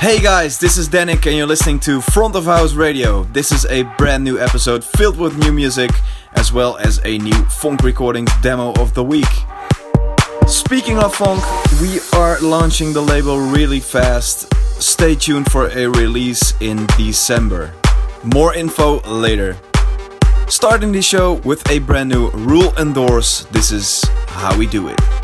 Hey guys, this is Danik and you're listening to Front of House Radio. This is a brand new episode filled with new music as well as a new funk recordings demo of the week. Speaking of funk, we are launching the label really fast. Stay tuned for a release in December. More info later. Starting the show with a brand new Rule Endorse. This is how we do it.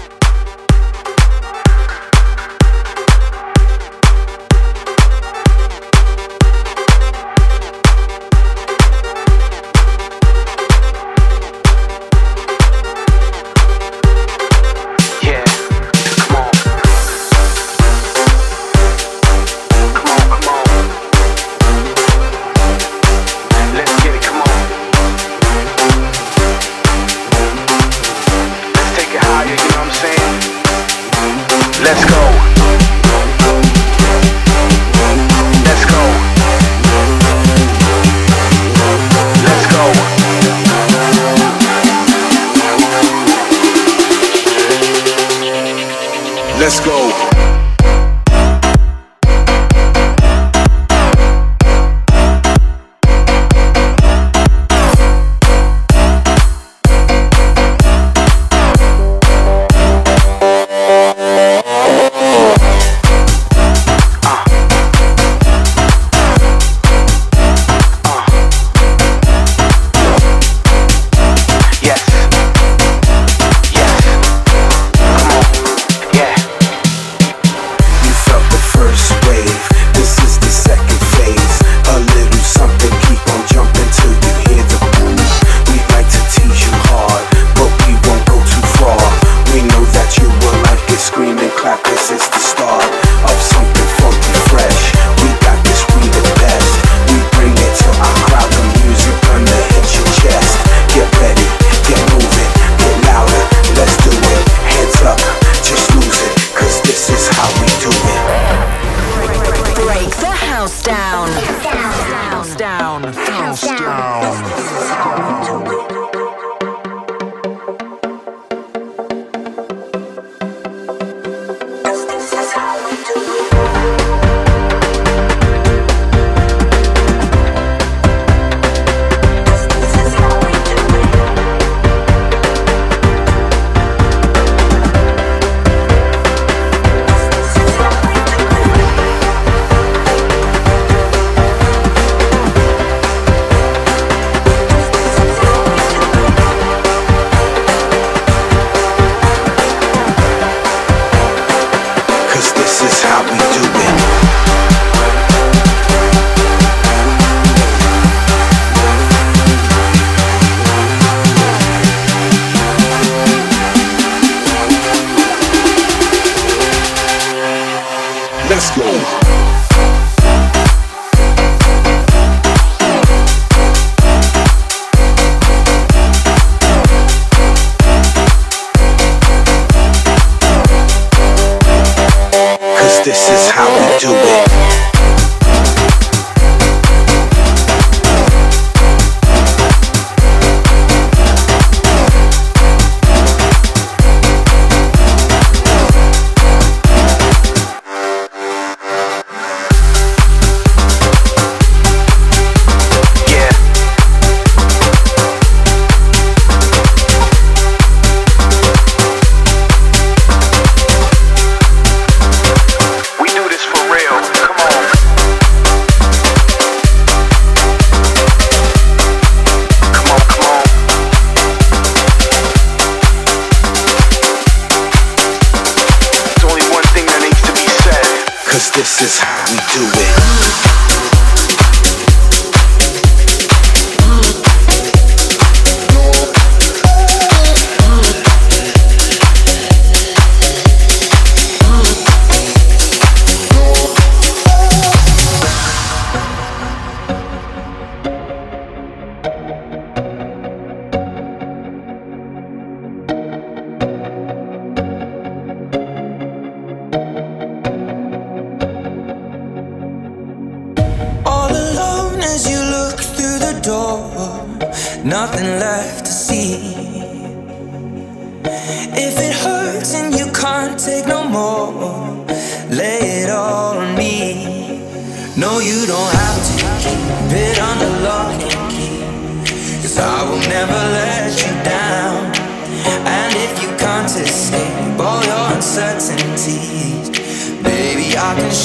Let's go.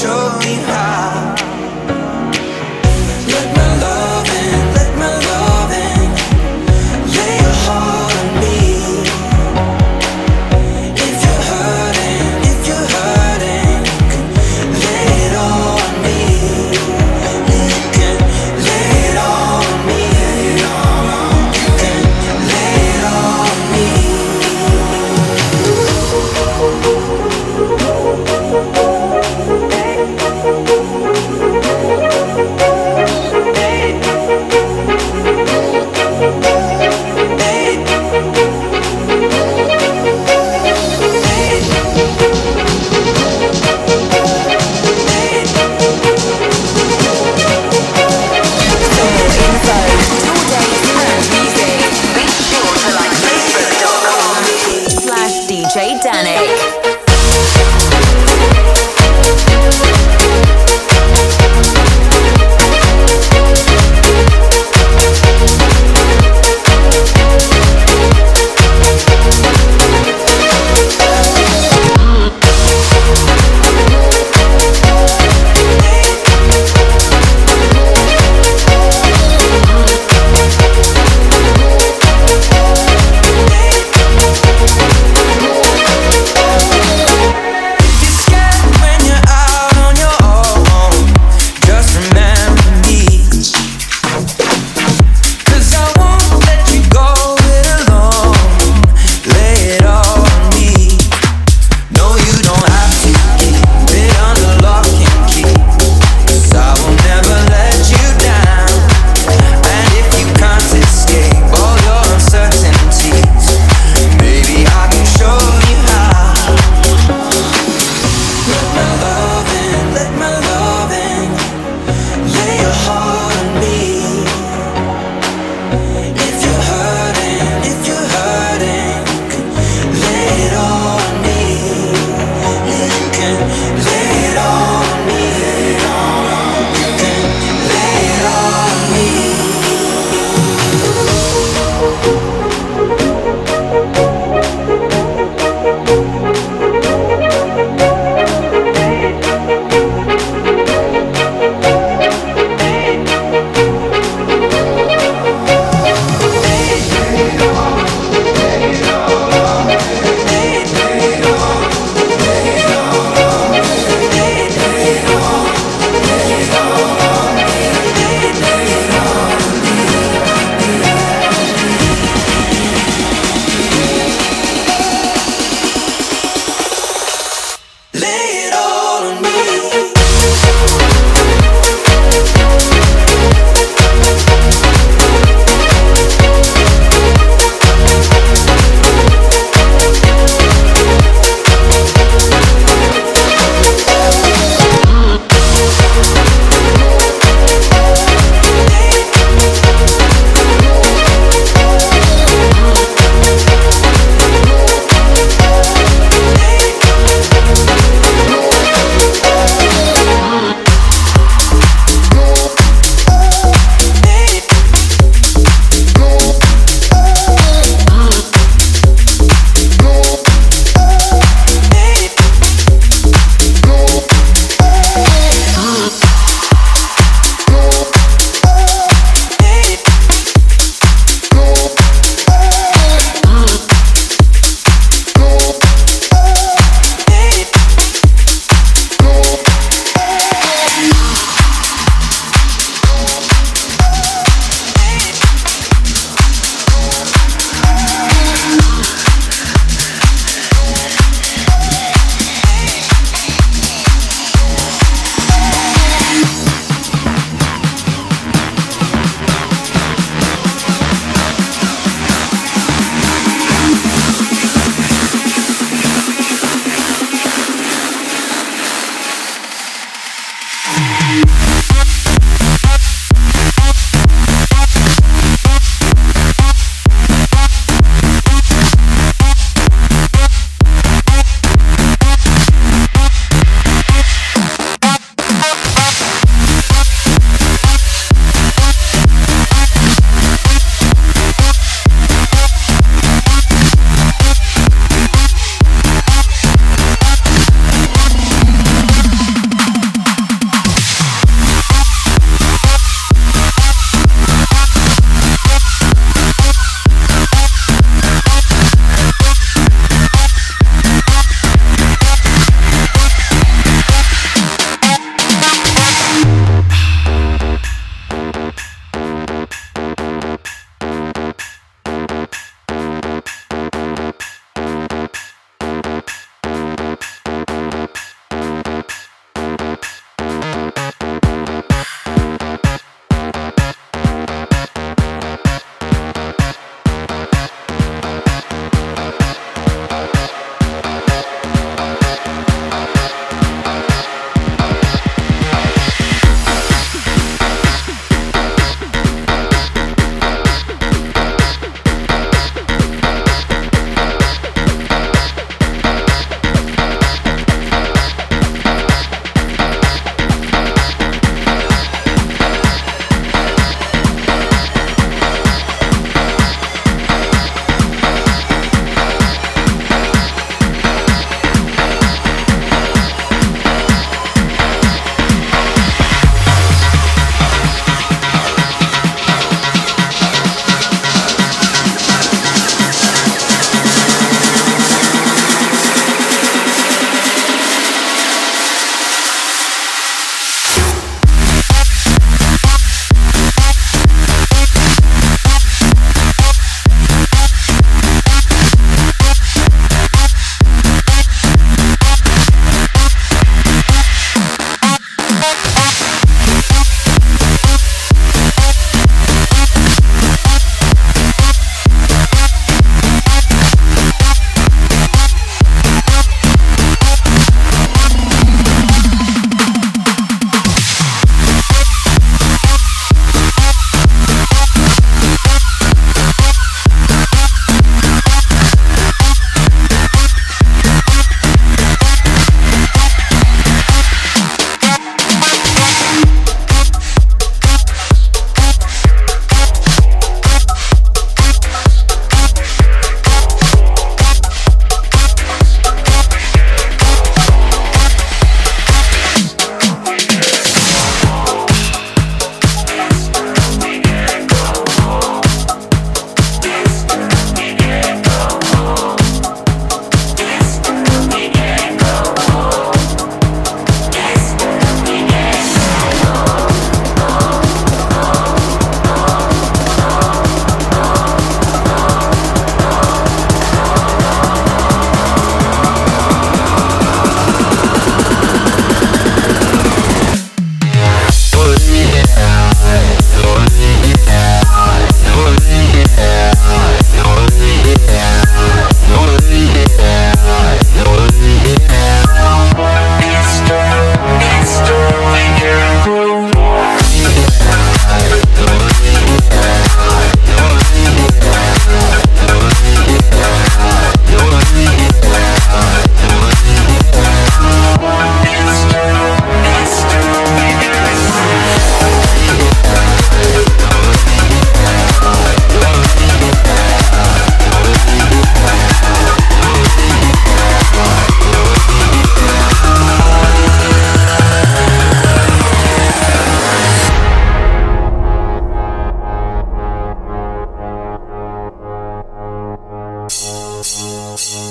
Show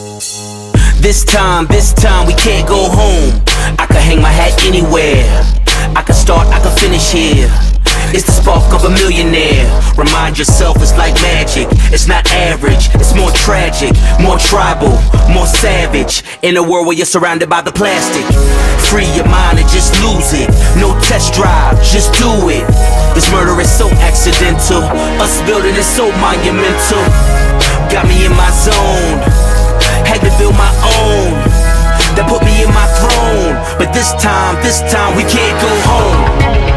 This time, this time we can't go home. I can hang my hat anywhere. I can start, I can finish here. It's the spark of a millionaire. Remind yourself it's like magic. It's not average, it's more tragic, more tribal, more savage. In a world where you're surrounded by the plastic. Free your mind and just lose it. No test drive, just do it. This murder is so accidental. Us building is so monumental. Got me in my zone. Had to build my own. That put me in my throne. But this time, this time we can't go home.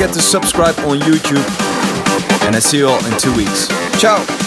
Forget to subscribe on YouTube. And I see you all in two weeks. Ciao!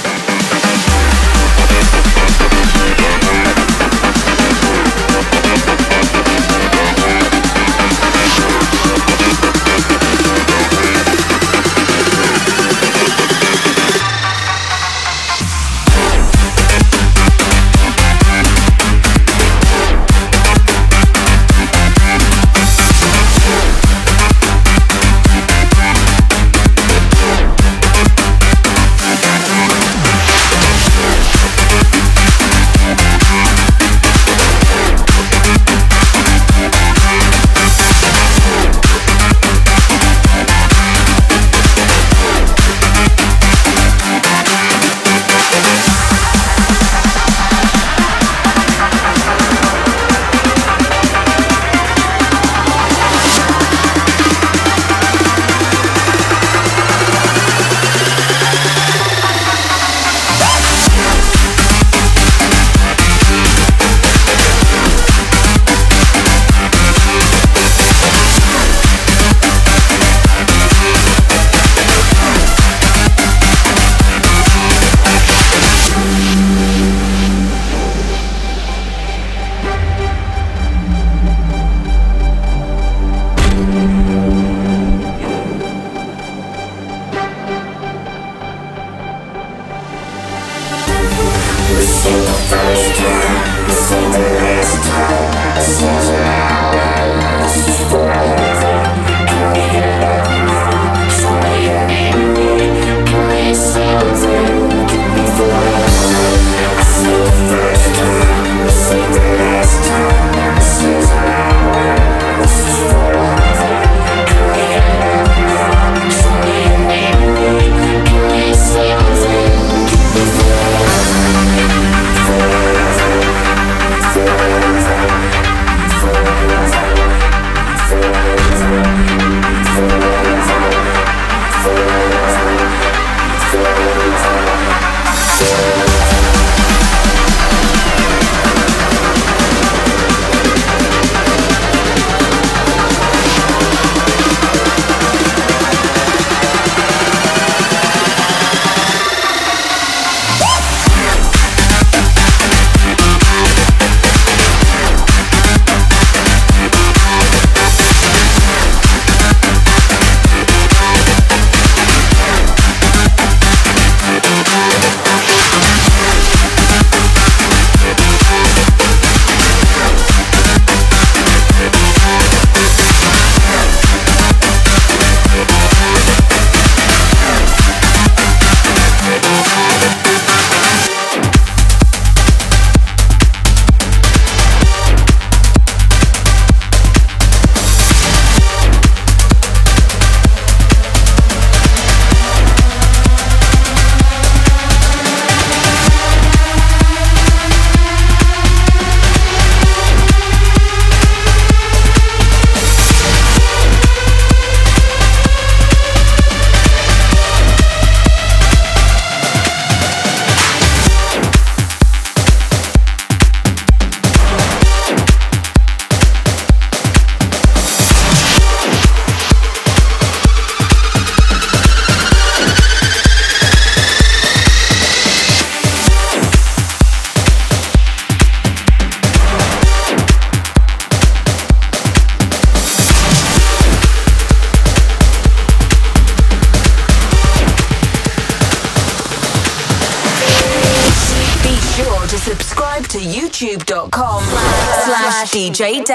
To